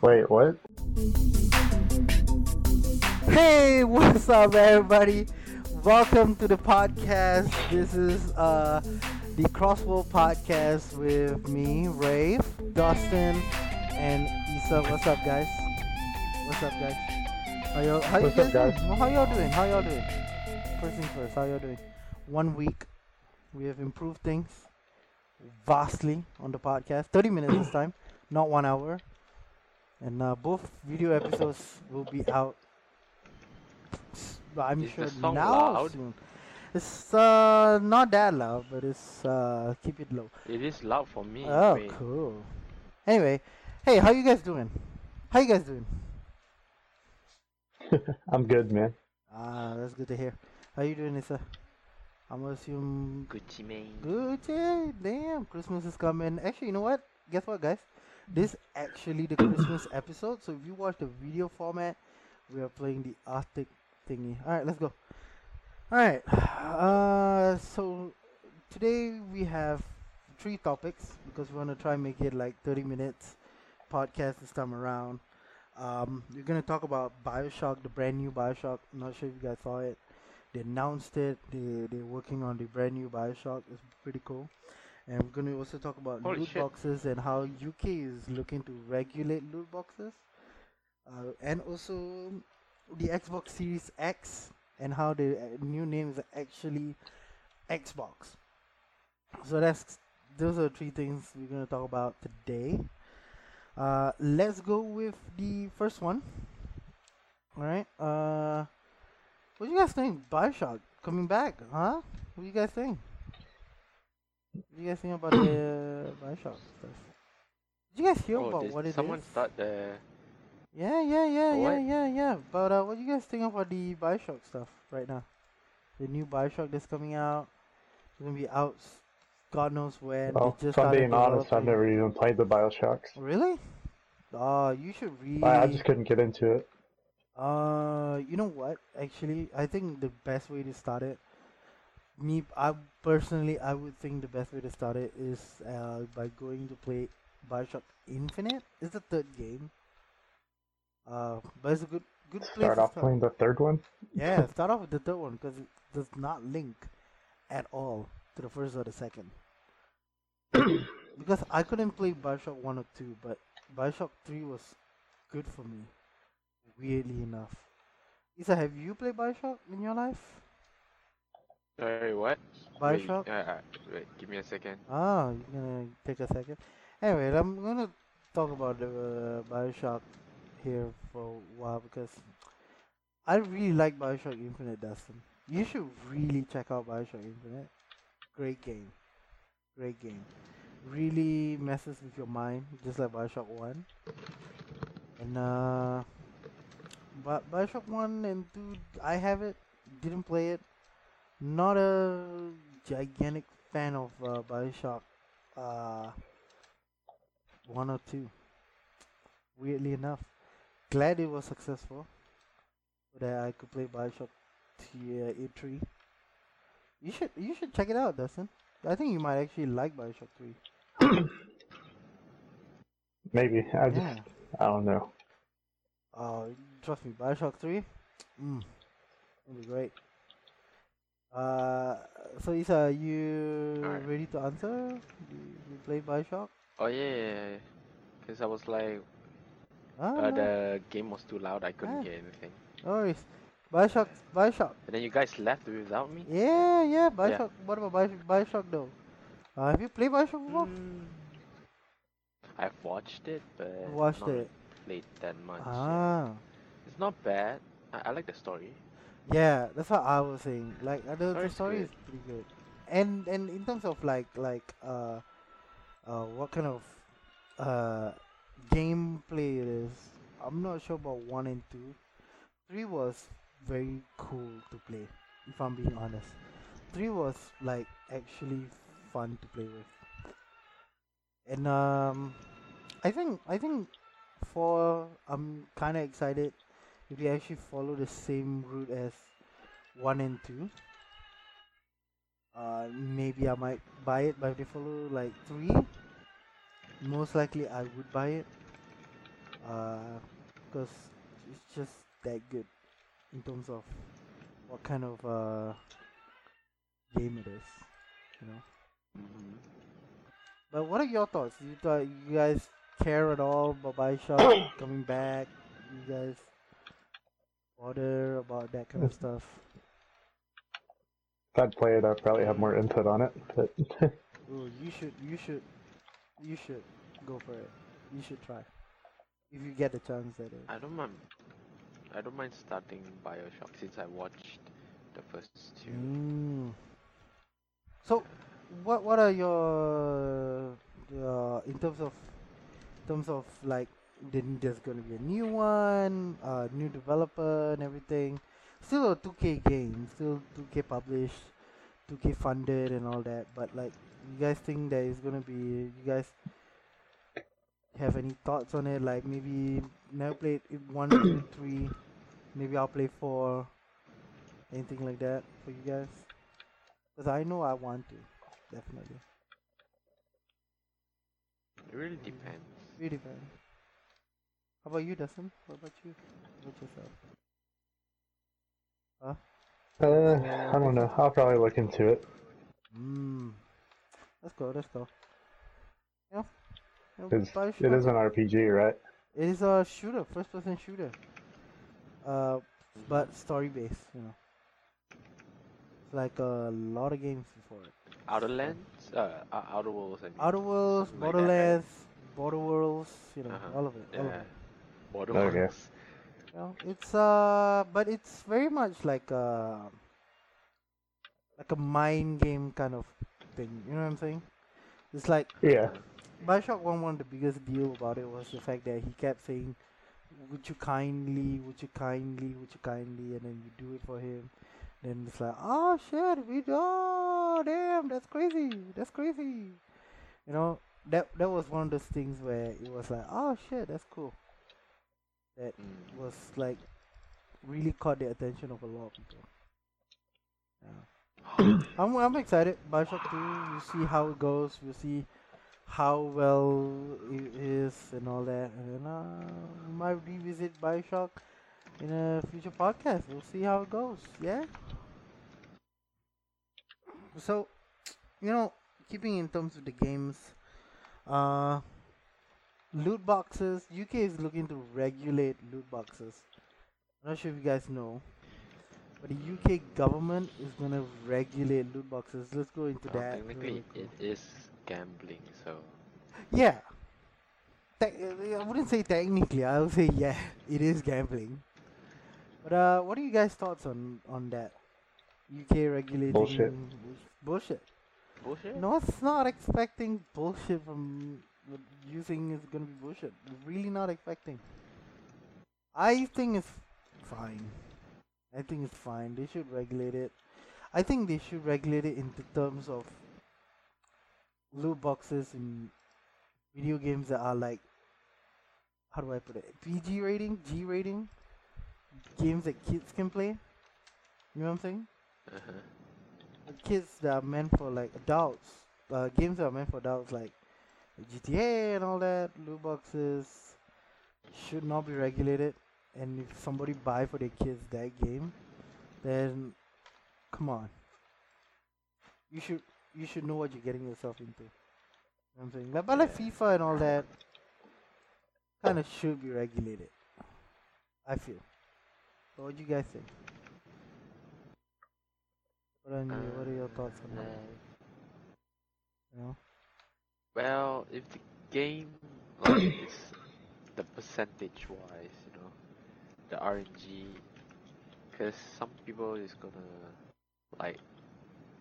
Wait, what? Hey, what's up, everybody? Welcome to the podcast. This is uh, the Crossbow Podcast with me, Rafe, Dustin, and Isa. What's up, guys? What's up, guys? How y'all, how What's you up, guys? doing? How y'all doing? How y'all doing? First things first, how y'all doing? One week, we have improved things vastly on the podcast. 30 minutes this time, not one hour. And uh, both video episodes will be out. I'm Is sure song now loud? soon. It's uh not that loud, but it's uh keep it low. It is loud for me. Oh, Wait, cool. Anyway, hey, how you guys doing? How you guys doing? I'm good, man. Ah, that's good to hear. How you doing, Issa? I'm gonna assume Gucci Mane. good. Yeah, damn, Christmas is coming. Actually, you know what? Guess what, guys? This actually the Christmas episode. So if you watch the video format, we are playing the Arctic thingy. All right, let's go. All right. Uh, so today we have three topics because we want to try and make it like 30 minutes podcast this time around. Um, we're gonna talk about Bioshock, the brand new Bioshock. I'm not sure if you guys saw it. They announced it. They they're working on the brand new Bioshock. It's pretty cool. And we're gonna also talk about Holy loot shit. boxes and how UK is looking to regulate loot boxes. Uh, and also the Xbox Series X and how the uh, new name is actually Xbox. So that's those are three things we're gonna talk about today. Uh, let's go with the first one. All right. Uh, what do you guys think? Bioshock coming back, huh? What do you guys think? What do you guys think about the Bioshock stuff? Did you guys hear Oh, about did what it is? someone start the? Yeah, yeah, yeah, Oh, yeah, yeah, yeah. But uh, what do you guys think about the Bioshock stuff right now? The new Bioshock that's coming out. It's gonna be out. God knows when. Well, they just if I'm being honest, I've never even played the Bioshocks. Really? Oh, you should read. I, I just couldn't get into it. Uh, you know what? Actually, I think the best way to start it, me, I personally, I would think the best way to start it is uh, by going to play Bioshock Infinite. It's the third game. Uh, but it's a good, good place to Start off start. playing the third one. Yeah, start off with the third one because it does not link at all to the first or the second. because I couldn't play Bioshock 1 or 2, but Bioshock 3 was good for me. Weirdly enough. Isa, have you played Bioshock in your life? Sorry, what? Bioshock? Wait, uh, uh, wait, give me a second. Ah, you're gonna take a second. Anyway, I'm gonna talk about the uh, Bioshock here for a while because I really like Bioshock Infinite, Dustin. You should really check out Bioshock Infinite. Great game. Great game. Really messes with your mind, just like Bioshock 1. And, uh. But Bioshock 1 and 2, I have it, didn't play it. Not a gigantic fan of uh, Bioshock uh, 1 or 2. Weirdly enough. Glad it was successful. so That I could play Bioshock T- uh, 3. You should you should check it out, Dustin. I think you might actually like Bioshock 3. Maybe. I just I don't know. Uh, trust me, Bioshock 3, mm, it'll be great. Uh, so Isa, you Alright. ready to answer? You, you play Bioshock? Oh yeah, yeah, because I was like, Ah, uh, the game was too loud. I couldn't Ah. hear anything. no worries. Bioshock, Bioshock. And then you guys left without me. Yeah, yeah, Bioshock. What about Bioshock, Bioshock though? Uh, have you played Bioshock before? Mm, I've watched it, but Watched not it. played that much. yeah. Ah, It's not bad. I, I like the story. Yeah, that's what I was saying. Like uh, the, the Story's story is pretty good, and and in terms of like like uh, uh, what kind of uh gameplay it is, I'm not sure about one and two. Three was very cool to play, if I'm being honest. Three was like actually fun to play with, and um, I think I think for I'm kind of excited if we actually follow the same route as one and two. Uh, maybe I might buy it, but if they follow like three, most likely I would buy it. because it's just that good in terms of what kind of uh, game it is, you know. hmm But what are your thoughts? You thought you guys care at all about Bioshock coming back? You guys bother about that kind of stuff? If I'd play it, I'd probably have more input on it. But Ooh, you should, you should, you should go for it. You should try if you get the chance. That is. I don't mind. I don't mind starting Bioshock since I watched the first two. Mm. So, what what are your uh, in terms of in terms of like then there's gonna be a new one, uh, new developer and everything. Still a 2K game, still 2K published, 2K funded and all that. But like, you guys think that it's gonna be? You guys have any thoughts on it? Like maybe never played it one, two, three. Maybe I'll play four. Anything like that for you guys? Because I know I want to, definitely. It really depends. Really fun. How about you, Dustin? What about you? What about yourself? uh, I don't know. I'll probably look into it. Mmm. Let's go, let's go. Yeah. yeah It's, it is an RPG, right? It is a shooter, first person shooter. Uh, but story based, you know. It's like a lot of games before it. Outer Lands, uh, uh, Outer Worlds. I mean. Outer Worlds, Something like that. Borderlands, Border Worlds, you know, Uh-huh. all of it. All of Yeah. it. Borderlands. Okay. You know, it's uh, but it's very much like a like a mind game kind of thing. You know what I'm saying? It's like Yeah. Bioshock One. One of the biggest deal about it was the fact that he kept saying, "Would you kindly? Would you kindly? Would you kindly?" And then you do it for him. Then it's like, "Oh shit, we do oh damn, that's crazy, that's crazy." You know, that that was one of those things where it was like, "Oh shit, that's cool." That Mm. was like really caught the attention of a lot of people. Yeah. I'm I'm excited. Bioshock 2, we'll see how it goes. We'll see how well it is and all that. And uh, we might revisit Bioshock in a future podcast. We'll see how it goes. Yeah. So, you know, keeping in terms of the games, uh, loot boxes. UK is looking to regulate loot boxes. I'm not sure if you guys know, but the UK government is gonna regulate loot boxes. Let's go into Well, that. technically, really quick. it is gambling, so Yeah. Te- I wouldn't say technically. I would say yeah, it is gambling. But uh, what are you guys' thoughts on on that? UK regulating Bullshit. bullshit. bullshit. No, it's not expecting bullshit from what using is gonna be bullshit. Really not expecting. I think it's fine. I think it's fine. They should regulate it. I think they should regulate it in the terms of loot boxes in video games that are like how do I put it? PG rating, G rating, games that kids can play. You know what I'm saying? Uh-huh. kids that are meant for like adults, uh, games that are meant for adults like GTA and all that, loot boxes should not be regulated. And if somebody buy for their kids that game, then come on, you should you should know what you're getting yourself into. You know I'm saying, like, but like FIFA and all that, kind of should be regulated. I feel. So what do you guys think? What are, your, what are your thoughts on that? Uh, You know? Well, if the game like is the percentage wise, you know, the RNG, because some people is gonna like,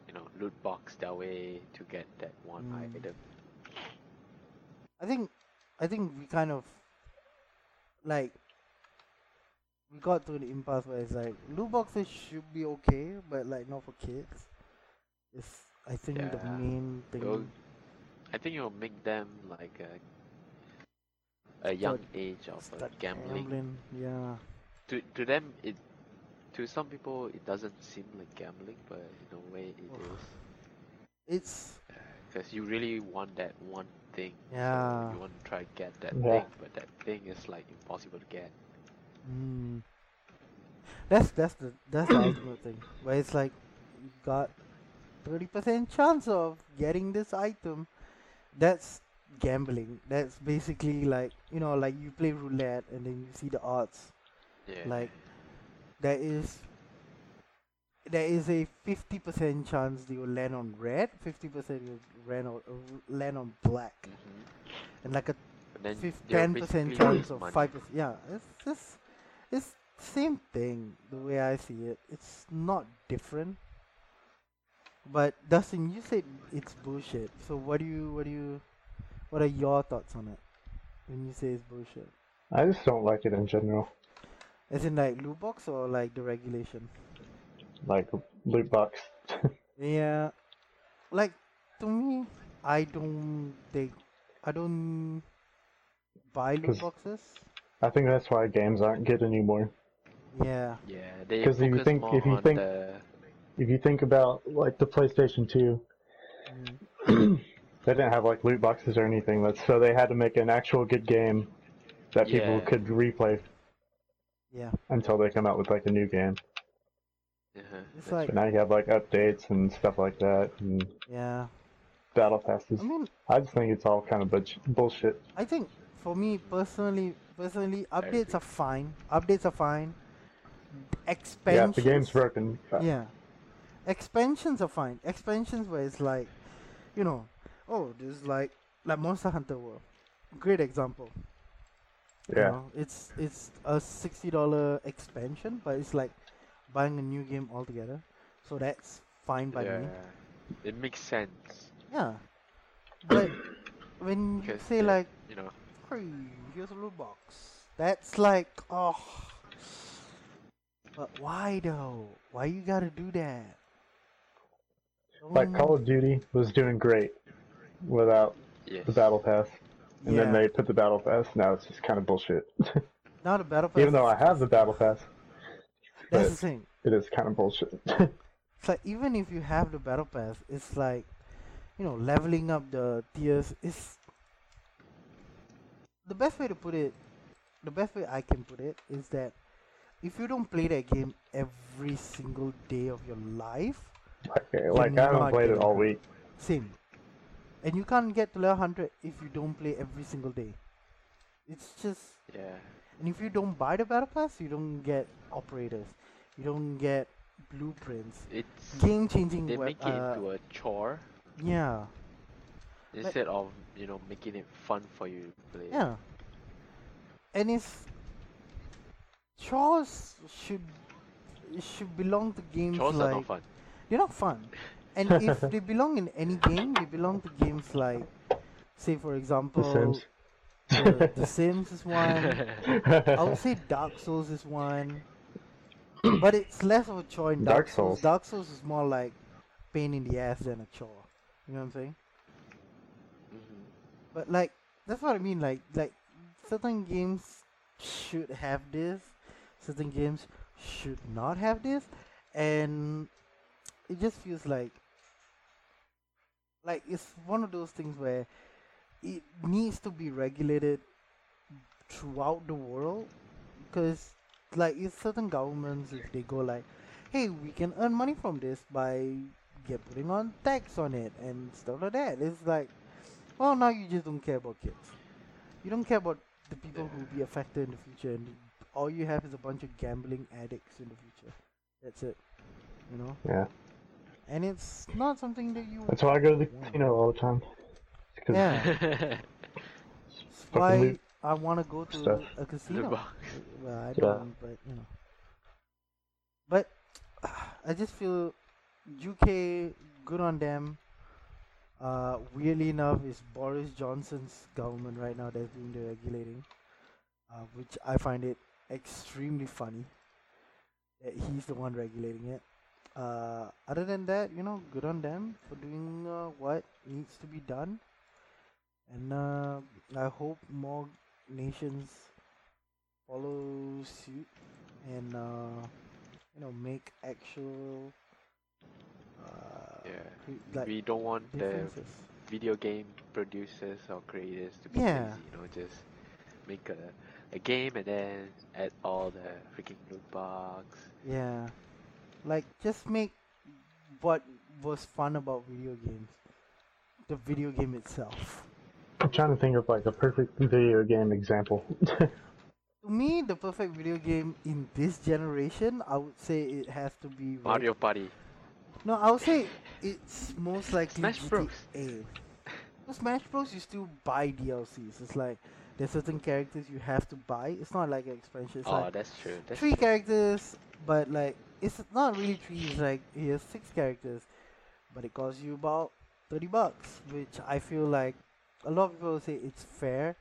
you know, loot box their way to get that one Mm. item. I think I think we kind of like we got to the impasse where it's like loot boxes should be okay, but like not for kids. It's I think the main thing. It'll- I think it'll make them like a a young age of uh, start gambling. Yeah. To to them, it to some people it doesn't seem like gambling, but in a way it Oof. is. It's Because you really want that one thing. Yeah. So you want to try to get that Yeah. thing, but that thing is like impossible to get. Mm. That's that's the that's the ultimate thing. Where it's like you got thirty percent chance of getting this item. That's gambling. That's basically like you know, like you play roulette and then you see the odds. Yeah. Like there is there is a fifty percent chance they will land on red, fifty percent will land on uh, land on black, Mhm. and like a But then fif- you're 10% chance of 5%. Yeah, it's just, it's same thing the way I see it. It's not different. But Dustin, you said it's bullshit. So what do you, what do you, what are your thoughts on it when you say it's bullshit? I just don't like it in general. As in like loot box or like the regulation? Like loot box. Yeah, like to me, I don't think, I don't buy loot 'Cause- boxes. I think that's why games aren't good anymore. Yeah. Yeah, they 'Cause if you think- if you think- the If you think about like the PlayStation 2, Mm. they didn't have like loot boxes or anything. That's so they had to make an actual good game that people could replay Yeah. until they come out with like a new game. uh-huh, It's like- But now you have like updates and stuff like that and Yeah. battle passes. I mean, I just think it's all kind of butch- bullshit. I think for me personally, personally, updates are fine. Updates are fine. Yeah, Expansions. if the game's broken. Yeah. Expansions are fine. Expansions where it's like, you know, oh, there's like like Monster Hunter World. Great example. You Yeah. know, it's it's a sixty dollar expansion, but it's like buying a new game altogether. So that's fine by yeah, me. it makes sense. Yeah. But when you say the- like You know, Hey, here's a loot box. That's like, oh. But why though? Why you gotta do that? Like Call of Duty was doing great without yes. the battle pass, and yeah. then they put the battle pass. Now it's just kind of bullshit. Not a battle pass. Even though I have the battle pass, That's the thing. it is kind of bullshit. It's like even if you have the battle pass, it's like, you know, leveling up the tiers is. The best way to put it, the best way I can put it is that if you don't play that game every single day of your life, like, like I haven't played it all week. Same. And you can't get to level 100 if you don't play every single day. It's just. Yeah. And if you don't buy the Battle Pass, you don't get operators. You don't get blueprints. It's Game changing they web. make it uh, into a chore yeah. instead of you know making it fun for you to play. Yeah. And it's. Chores should should belong to games Chores like. are not fun. They're not fun. And if they belong in any game, they belong to games like, say, for example, The example, Sims. The, the Sims is one. I would say Dark Souls is one, but it's less of a chore in Dark, Dark Souls. Souls. Dark Souls is more like pain in the ass than a chore. You know what I'm saying? Mhm. But like that's what I mean. Like like certain games should have this, certain games should not have this, and it just feels like like it's one of those things where it needs to be regulated throughout the world because like if certain governments if they go like hey we can earn money from this by putting on tax on it and stuff like that. It's like well now you just don't care about kids. You don't care about the people who will be affected in the future and all you have is a bunch of gambling addicts in the future. That's it. You know? Yeah. And it's not something that you That's why I go to the casino all the time. Yeah. That's fucking why I want to go to stuff. a casino. box. Well, I don't, but you know. But I just feel UK good on them. Uh, weirdly enough, it's Boris Johnson's government right now that's doing the regulating, uh, which I find it extremely funny that he's the one regulating it. Uh, other than that, you know, good on them for doing uh, what needs to be done. And uh, I hope more nations follow suit and uh, you know make actual uh, Yeah. like we don't want the video game producers or creators to be Yeah. you know, just make a, a game and then add all the freaking loot box. Yeah. Like just make what was fun about video games. The video game itself. I'm trying to think of like a perfect video game example. To me, the perfect video game in this generation, I would say it has to be Red- Mario Party. No, I would say it's most likely Smash Bros. GTA. No, Smash Bros. You still buy DLCs. It's like there's certain characters you have to buy. It's not like an expansion. It's oh, like that's true. That's three true. characters, but like it's not really three. It's like has six characters, but it costs you about thirty bucks, which I feel like a lot of people say it's fair,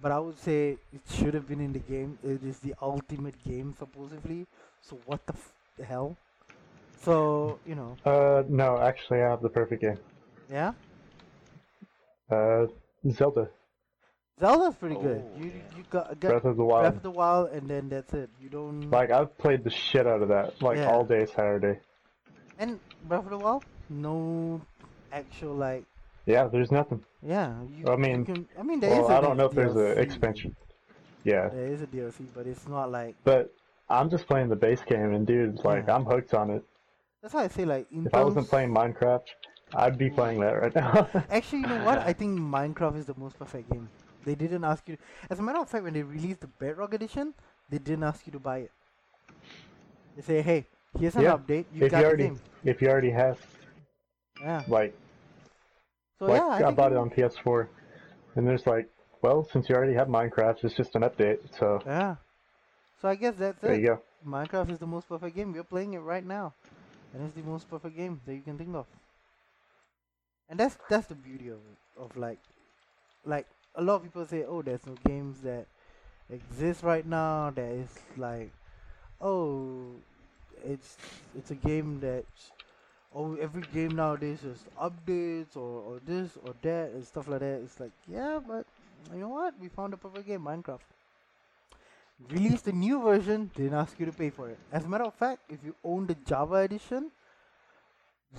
but I would say it should have been in the game. It is the ultimate game supposedly. So what the, f- the hell? So you know, uh, no, actually, I have the perfect game. yeah. Uh, Zelda, Zelda's pretty good. Oh, You yeah. you got, got Breath of the Wild. Breath of the Wild, and then that's it. You don't. Like I've played the shit out of that, like Yeah. all day Saturday. and Breath of the Wild, no actual like. Yeah, there's nothing. Yeah, you, I you mean- can, I mean, there is Well, a I don't know if there's an expansion. Yeah, There is a DLC, but it's not like. but I'm just playing the base game, and dude, like Yeah. I'm hooked on it. That's why I say like. In If I wasn't playing Minecraft, I'd be playing that right now. Actually, you know what? I think Minecraft is the most perfect game. They didn't ask you. As a matter of fact, when they released the Bedrock edition, they didn't ask you to buy it. They say, "Hey, here's an Yeah, update. You if got you the already, game." if you already have, Yeah. like, So like yeah, I, I, bought it- on PS4, and there's like, well, since you already have Minecraft, it's just an update. So Yeah. So I guess that's it. there it. you go. Minecraft is the most perfect game. We're playing it right now, and it's the most perfect game that you can think of. And that's that's the beauty of it. Of like, like a lot of people say, oh, there's no games that exist right now. That is like, oh, it's it's a game that, oh, every game nowadays is updates or or this or that and stuff like that. It's like, yeah, but you know what? We found a perfect game, Minecraft released a new version, didn't ask you to pay for it. As a matter of fact, if you own the Java edition,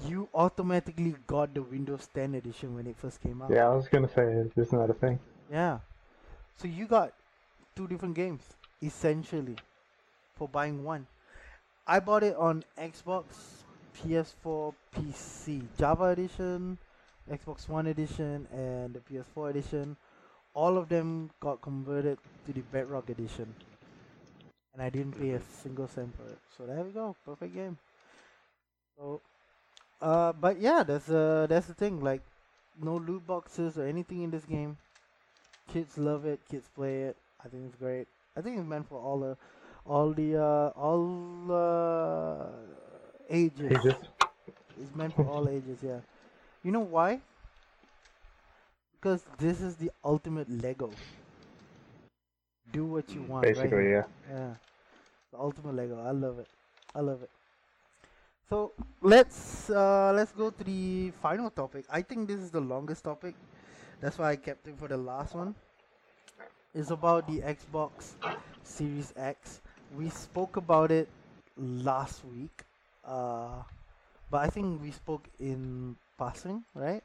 you automatically got the Windows 10 edition when it first came out. Yeah, I was gonna say, isn't that a thing? Yeah. So you got two different games, essentially, for buying one. I bought it on Xbox, PS4, PC. Java edition, Xbox One edition, and the PS4 edition. All of them got converted to the Bedrock edition. And I didn't pay a single cent for it. So there we go. Perfect game. So uh but yeah, that's uh that's the thing, like no loot boxes or anything in this game. Kids love it. Kids play it. I think it's great. I think it's meant for all the, all the, uh, all uh, ages. Ages. It's meant for all ages. Yeah. You know why? Because this is the ultimate Lego. Do what you want. Basically, here. yeah. Yeah. The ultimate Lego. I love it. I love it. So let's uh let's go to the final topic. I think this is the longest topic. That's why I kept it for the last one. It's about the Xbox Series X. We spoke about it last week. Uh but I think we spoke in passing, right?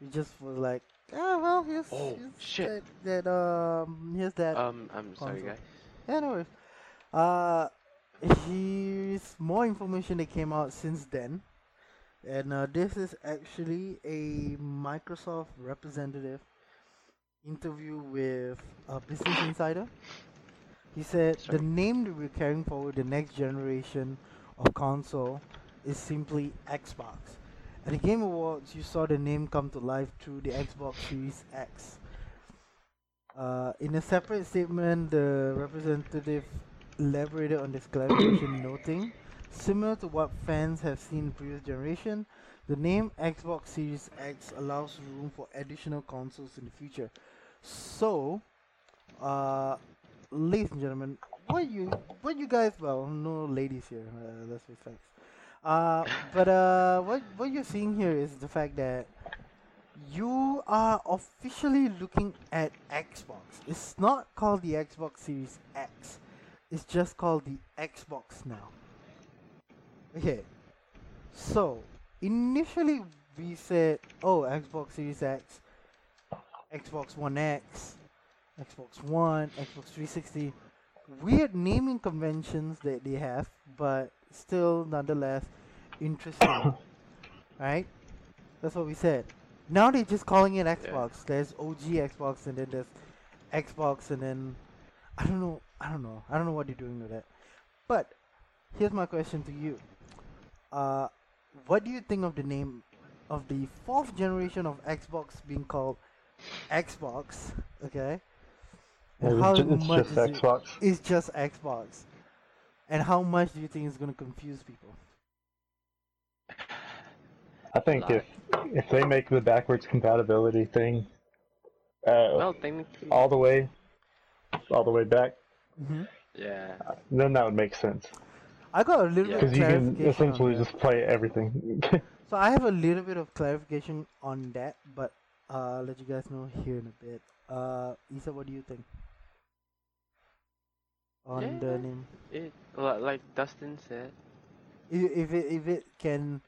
We just was like, ah well here's, Oh, here's shit. that, that um here's that Um, I'm sorry, guys. yeah, no worries. Uh, here's more information that came out since then. And uh, this is actually a Microsoft representative interview with uh, Business Insider. He said Sorry. the name that we're carrying forward the next generation of console is simply Xbox. At the Game Awards, you saw the name come to life through the Xbox Series X. Uh, in a separate statement, the representative elaborated on this clarification, noting, similar to what fans have seen in previous generation, the name Xbox Series X allows room for additional consoles in the future. So, uh, ladies and gentlemen, what you what you guys well no ladies here, uh, let's be facts. Uh, but uh, what what you're seeing here is the fact that you are officially looking at Xbox. It's not called the Xbox Series X. It's just called the Xbox now. Okay. So, initially we said, oh, Xbox Series X, Xbox One X, Xbox One, Xbox 360, weird naming conventions that they have, but still nonetheless interesting. right? That's what we said. Now they're just calling it Xbox. There's OG Xbox and then there's Xbox and then I don't know I don't know. I don't know what you're doing with it. But here's my question to you. Uh what do you think of the name of the fourth generation of Xbox being called Xbox? Okay. And It's how ju- it's much just is it- Xbox. it's just Xbox. And how much do you think it's gonna confuse people? I think if if they make the backwards compatibility thing, uh, Well, all the way, all the way back, Mm-hmm. yeah. then that would make sense. I got a little Yeah. bit of Because you can essentially just play everything. So I have a little bit of clarification on that, but uh, I'll let you guys know here in a bit. Uh, Isa, what do you think on Yeah. the name? It li- like Dustin said, If, if it if it can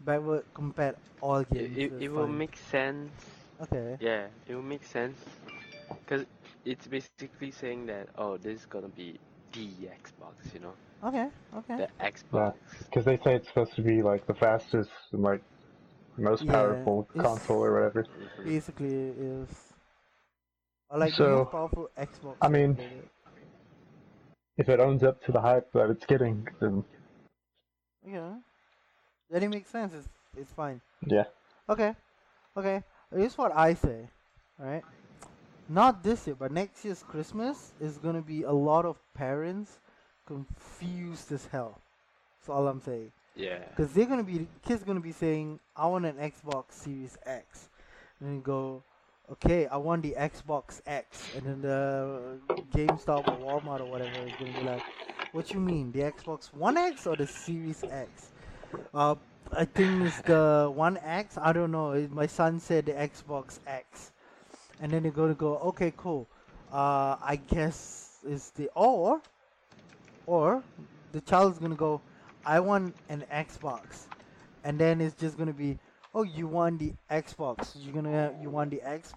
backward compare all games, it, that's it will make sense. okay. Yeah, it will make sense. Cause it's basically saying that oh, this is gonna be the Xbox, you know, Okay. Okay. the Xbox. Because they say it's supposed to be like the fastest and like most Yeah, powerful console or whatever. Mhm. Basically, it is or like the most powerful Xbox. I mean- ever. If it owns up to the hype that it's getting, then yeah, then it makes sense. It's it's fine. yeah. Okay, okay. Here's what I say, right? Not this year, but next year's Christmas is gonna be a lot of parents confused as hell. That's all I'm saying. Yeah. Because they're gonna be kids gonna be saying, "I want an Xbox Series X," and then you go, "Okay, I want the Xbox X," and then the GameStop or Walmart or whatever is gonna be like, "What you mean, the Xbox One X or the Series X?" Uh, I think it's the One X. I don't know. My son said the Xbox X, and then they're gonna go, "Okay, cool. Uh, I guess it's the or, or the child is gonna go." I want an Xbox, and then it's just gonna be, oh, you want the Xbox? You're gonna you want the X?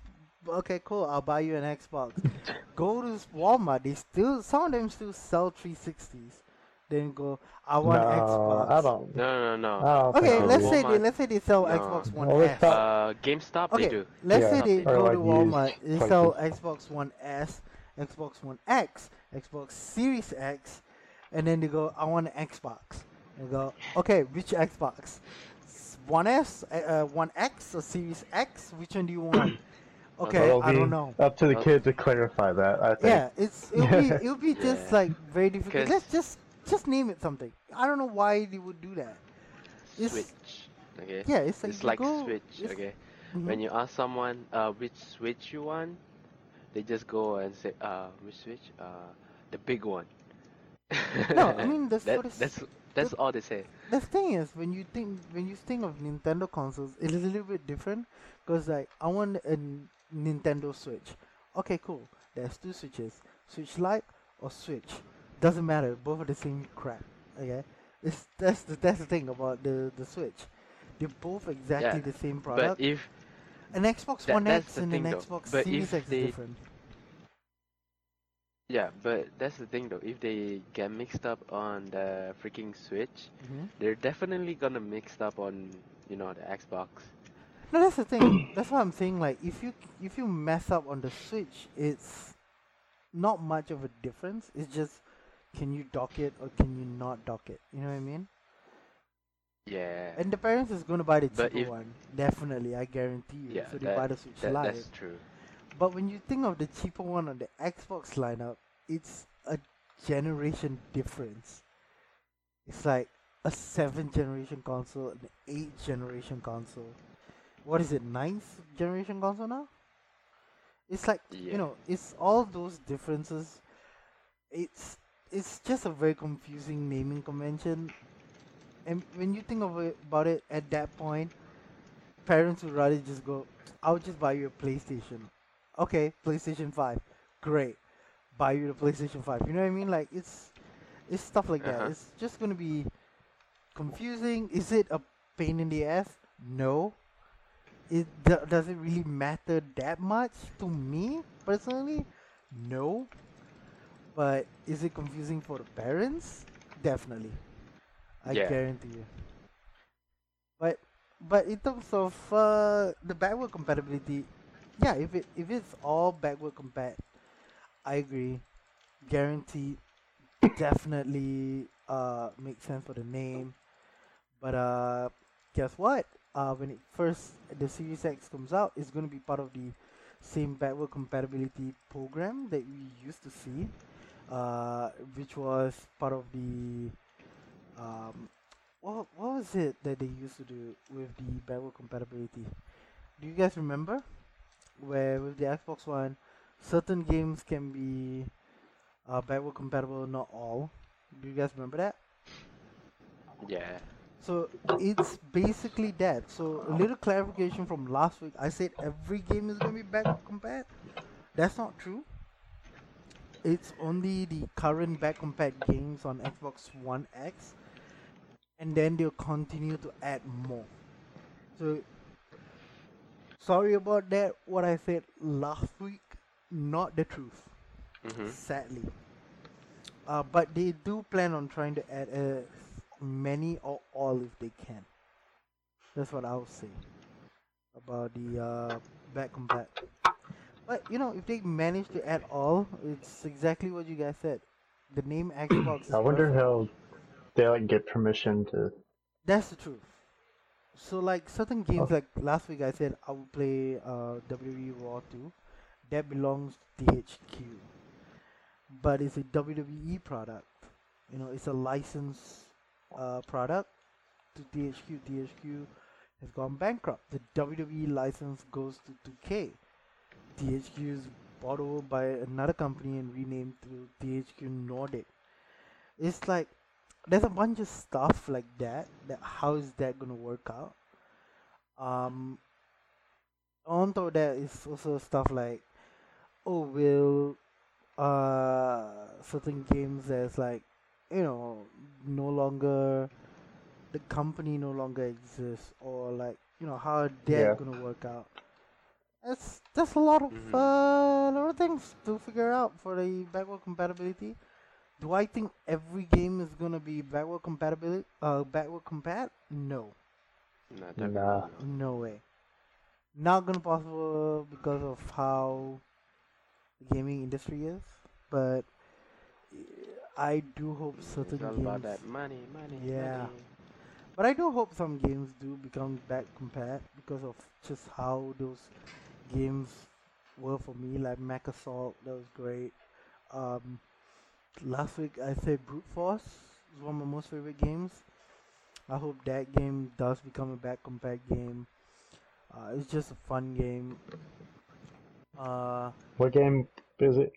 Okay, cool. I'll buy you an Xbox. go to Walmart. They still some of them still sell 360s. Then go, I want no, Xbox. I don't. No, no, no. I Okay, let's say they let's say they sell No. Xbox One Well, it's S. not- Uh, GameStop Okay, they do. let's Yeah, say they or go like to Walmart, they sell. Xbox One S, Xbox One X, Xbox Series X, and then they go, I want an Xbox. They go, okay, which Xbox? One S, uh, uh, One X, or Series X? Which one do you want? Okay, I don't know. Up to the Uh, kid to clarify that. I think. Yeah, it's it'll be it'll be just Yeah. like very difficult. Let's just just name it something. I don't know why they would do that. It's- Switch. Okay. Yeah, it's like It's like go, Switch. it's- Okay. mhm. When you ask someone uh which Switch you want, they just go and say uh which Switch? Uh, the big one. No, I mean, that's that, that's that's all they say. the thing is when you think when you think of Nintendo consoles, it is a little bit different because like I want a Nintendo Switch. Okay, cool. There's two switches, Switch Lite or Switch. Doesn't matter. Both are the same crap. Okay, it's that's the that's the thing about the the Switch. They're both exactly Yeah, the same product. But if an Xbox that- One X and an though. Xbox But Series X they- is different. yeah, but that's the thing though. If they get mixed up on the freaking Switch, hmm they're definitely gonna mix up on you know the Xbox. No, that's the thing. that's what I'm saying. Like, if you if you mess up on the Switch, it's not much of a difference. It's just can you dock it or can you not dock it? You know what I mean? Yeah. And the parents is gonna buy the But cheaper if- one, definitely. I guarantee you. Yeah, so they that- buy the Switch that, Lite. that's true. But when you think of the cheaper one on the Xbox lineup, it's a generation difference. It's like a seventh generation console, an eighth generation console. What is it, ninth generation console now? It's like Yeah. you know, it's all those differences. It's it's just a very confusing naming convention. And when you think of it about it at that point, parents would rather just go, I'll just buy you a PlayStation. Okay, PlayStation 5. Great. Buy you the PlayStation 5. You know what I mean? Like it's it's stuff like that. Uh-huh. It's just gonna be confusing. Is it a pain in the ass? No. it do- does it really matter that much to me personally? No. But is it confusing for the parents? Definitely. I Yeah. guarantee you. But but in terms of uh, the backward compatibility, yeah, if it if it's all backward compat, I agree. Guaranteed, definitely uh makes sense for the name. But uh, guess what? Uh, when it first the Series X comes out, it's gonna be part of the same backward compatibility program that we used to see, uh, which was part of the um, what what was it that they used to do with the backward compatibility? Do you guys remember? Where with the Xbox One, certain games can be uh, backward compatible, not all. Do you guys remember that? Yeah. So it's basically that. So a little clarification from last week. I said every game is gonna be backward compatible. That's not true. It's only the current back compat games on Xbox One X, and then they'll continue to add more. So sorry about that. What I said last week, not the truth Mm-hmm. sadly. Uh, but they do plan on trying to add as many or all if they can. That's what I'll say about the uh, back compat. But you know, if they manage to add all, it's exactly what you guys said. The name Xbox. I wonder perfect. how they like get permission to. That's the truth. So like certain games, Oh. like last week I said I would play uh, WWE Raw 2. That belongs to THQ. But it's a WWE product. You know, it's a licensed uh, product to THQ. THQ has gone bankrupt. The WWE license goes to 2K. THQ is bought over by another company and renamed to THQ Nordic. It's like there's a bunch of stuff like that that how is that gonna work out um on top of that is also stuff like oh will uh certain games that's like you know no longer the company no longer exists or like you know how that Yeah. gonna work out it's just a lot of Mhm. uh, lot of things to figure out for the backward compatibility do I think every game is gonna be backward compatibility? Uh, backward compat? No, No, Nah. no way. Not gonna possible because of how the gaming industry is. But I do hope certain It's all games. about that money, money, Yeah. money. But I do hope some games do become back compat because of just how those games were for me. Like MechAssault, that was great. Um, last week I said Brute Force is one of my most favorite games. I hope that game does become a back compat game. Uh, it's just a fun game. Uh, What game is it?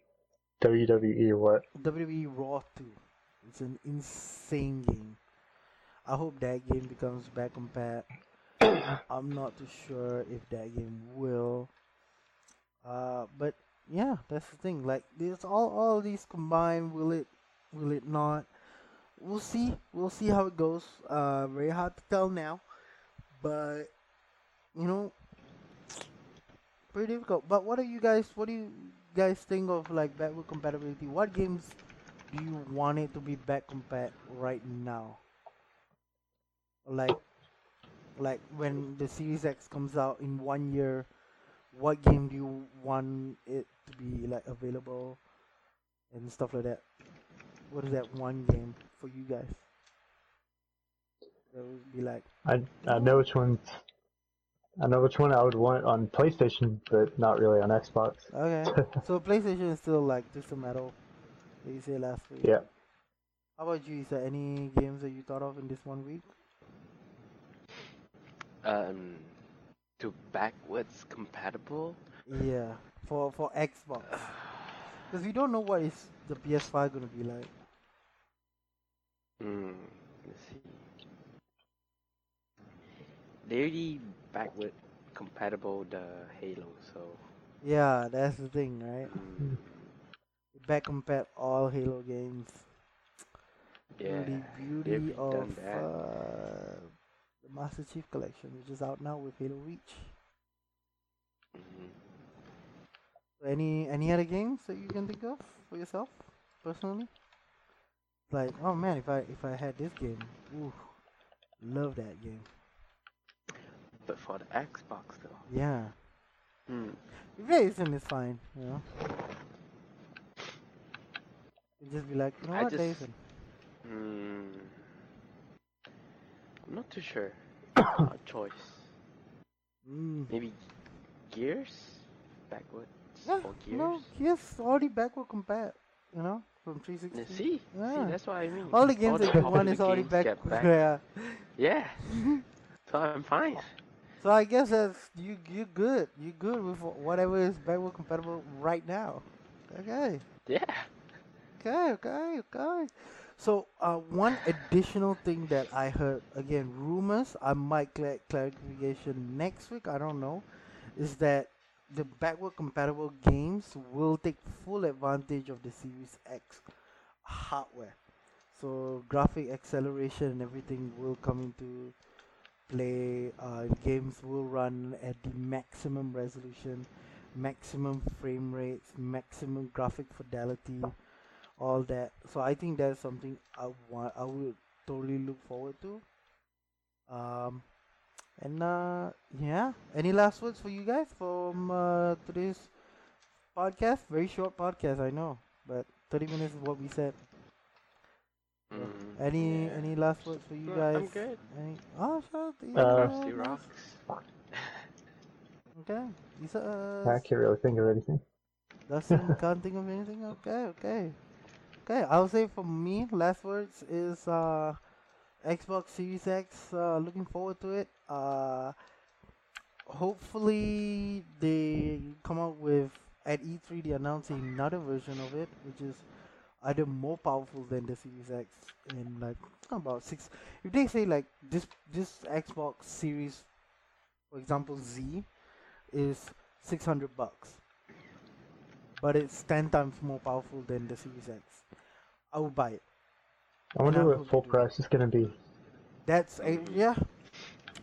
WWE what? WWE Raw 2. It's an insane game. I hope that game becomes back compat. I'm not too sure if that game will. Uh, but yeah, that's the thing. Like, there's all all these combined. Will it? Will it not? We'll see. We'll see how it goes. Uh, very hard to tell now, but you know, pretty difficult. But what are you guys? What do you guys think of like backward compatibility? What games do you want it to be back compat right now? Like, like when the Series X comes out in one year, what game do you want it to be like available and stuff like that? What is that one game for you guys? That would be like, I I know which ones. I know which one I would want on PlayStation, but not really on Xbox. okay. so PlayStation is still like just a metal that you said last week. Yeah. How about you? Is there any games that you thought of in this one week? Um, to backwards compatible. Yeah, for for Xbox, because we don't know what is the PS5 gonna be like. Hmm. Let's see. They already backward compatible the Halo, so. Yeah, that's the thing, right? mm, Back compat all Halo games. yeah. beauty they've of done that. uh, the Master Chief Collection, which is out now with Halo Reach. Mm-hmm. Any any other games that you can think of for yourself personally? Like, oh man, if I if I had this game, ooh, love that game. But for the Xbox though. Yeah. Hmm. Raising is fine. You know. Just be like, you know I what, just, Mm, I'm not too sure. uh, choice. Mm. Maybe Gears? Backwards? Yeah, or you know, Gears? already backward compat, you know, from 360. see? Yeah. See, that's what I mean. All the games that you want is already back. back. Yeah. Yeah. so I'm fine. So I guess that's you. You good. You're good with whatever is backward compatible right now. Okay. Yeah. Okay. Okay. Okay. So uh, one additional thing that I heard again, rumors. I might get clarification next week. I don't know. Is that the backward compatible games will take full advantage of the Series X hardware. So graphic acceleration and everything will come into play. Uh, games will run at the maximum resolution, maximum frame rates, maximum graphic fidelity, all that. So I think that's something I want. I would totally look forward to. Um, and uh, yeah. Any last words for you guys from uh, today's podcast? Very short podcast, I know, but 30 minutes is what we said. Mm, Any yeah. any last words for you No, guys? I'm good. Any, oh, sure. Uh, Rusty rocks. Okay. Isa, I can't really think of anything. Dustin can't think of anything. Okay, okay, okay. I'll say for me, last words is uh, Xbox Series X. Uh, looking forward to it. Uh, hopefully they come out with at E3 they announce another version of it, which is either more powerful than the Series X in like about six. If they say like this this Xbox Series, for example Z, is six hundred bucks, but it's ten times more powerful than the Series X. I would buy it. I wonder what full price is gonna be. That's a yeah.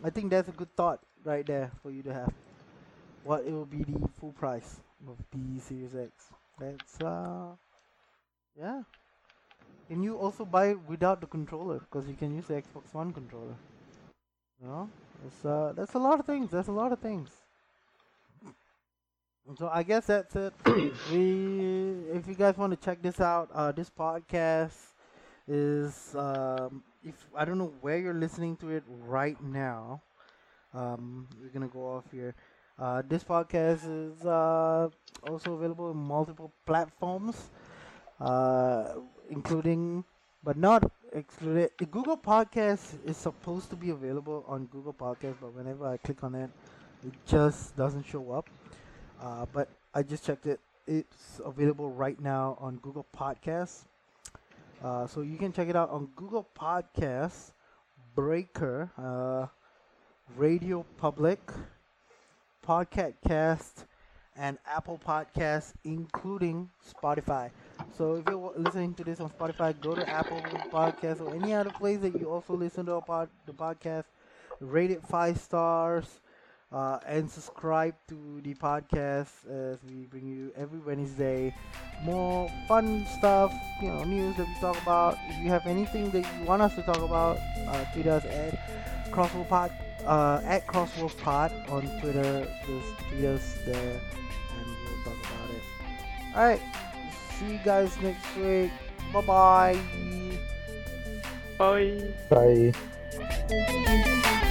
I think that's a good thought right there for you to have. What it will be the full price of the Series X. That's uh yeah. Can you also buy it without the controller? Because you can use the Xbox One controller. You know, it's uh that's a lot of things. That's a lot of things. So I guess that's it. we if you guys want to check this out, uh this podcast is um if I don't know where you're listening to it right now. Um we're gonna go off here. Uh this podcast is uh also available in multiple platforms. Uh including but not excluded The Google Podcast is supposed to be available on Google Podcast but whenever I click on it it just doesn't show up. Uh, but I just checked it. It's available right now on Google Podcasts. Uh, so you can check it out on Google Podcasts, Breaker, uh, Radio Public, Pocket Casts, and Apple Podcasts, including Spotify. So if you're listening to this on Spotify, go to Apple Podcasts or any other place that you also listen to pod, the podcast. Rate it five stars uh, and subscribe to the podcast as we bring you every Wednesday more fun stuff, you know, news that we talk about. If you have anything that you want us to talk about, uh, tweet us at Crossword Pod, uh, at Crossword Pod on Twitter. Just tweet us there, and we'll talk about it. All right, see you guys next week. Bye bye. Bye. Bye. Bye.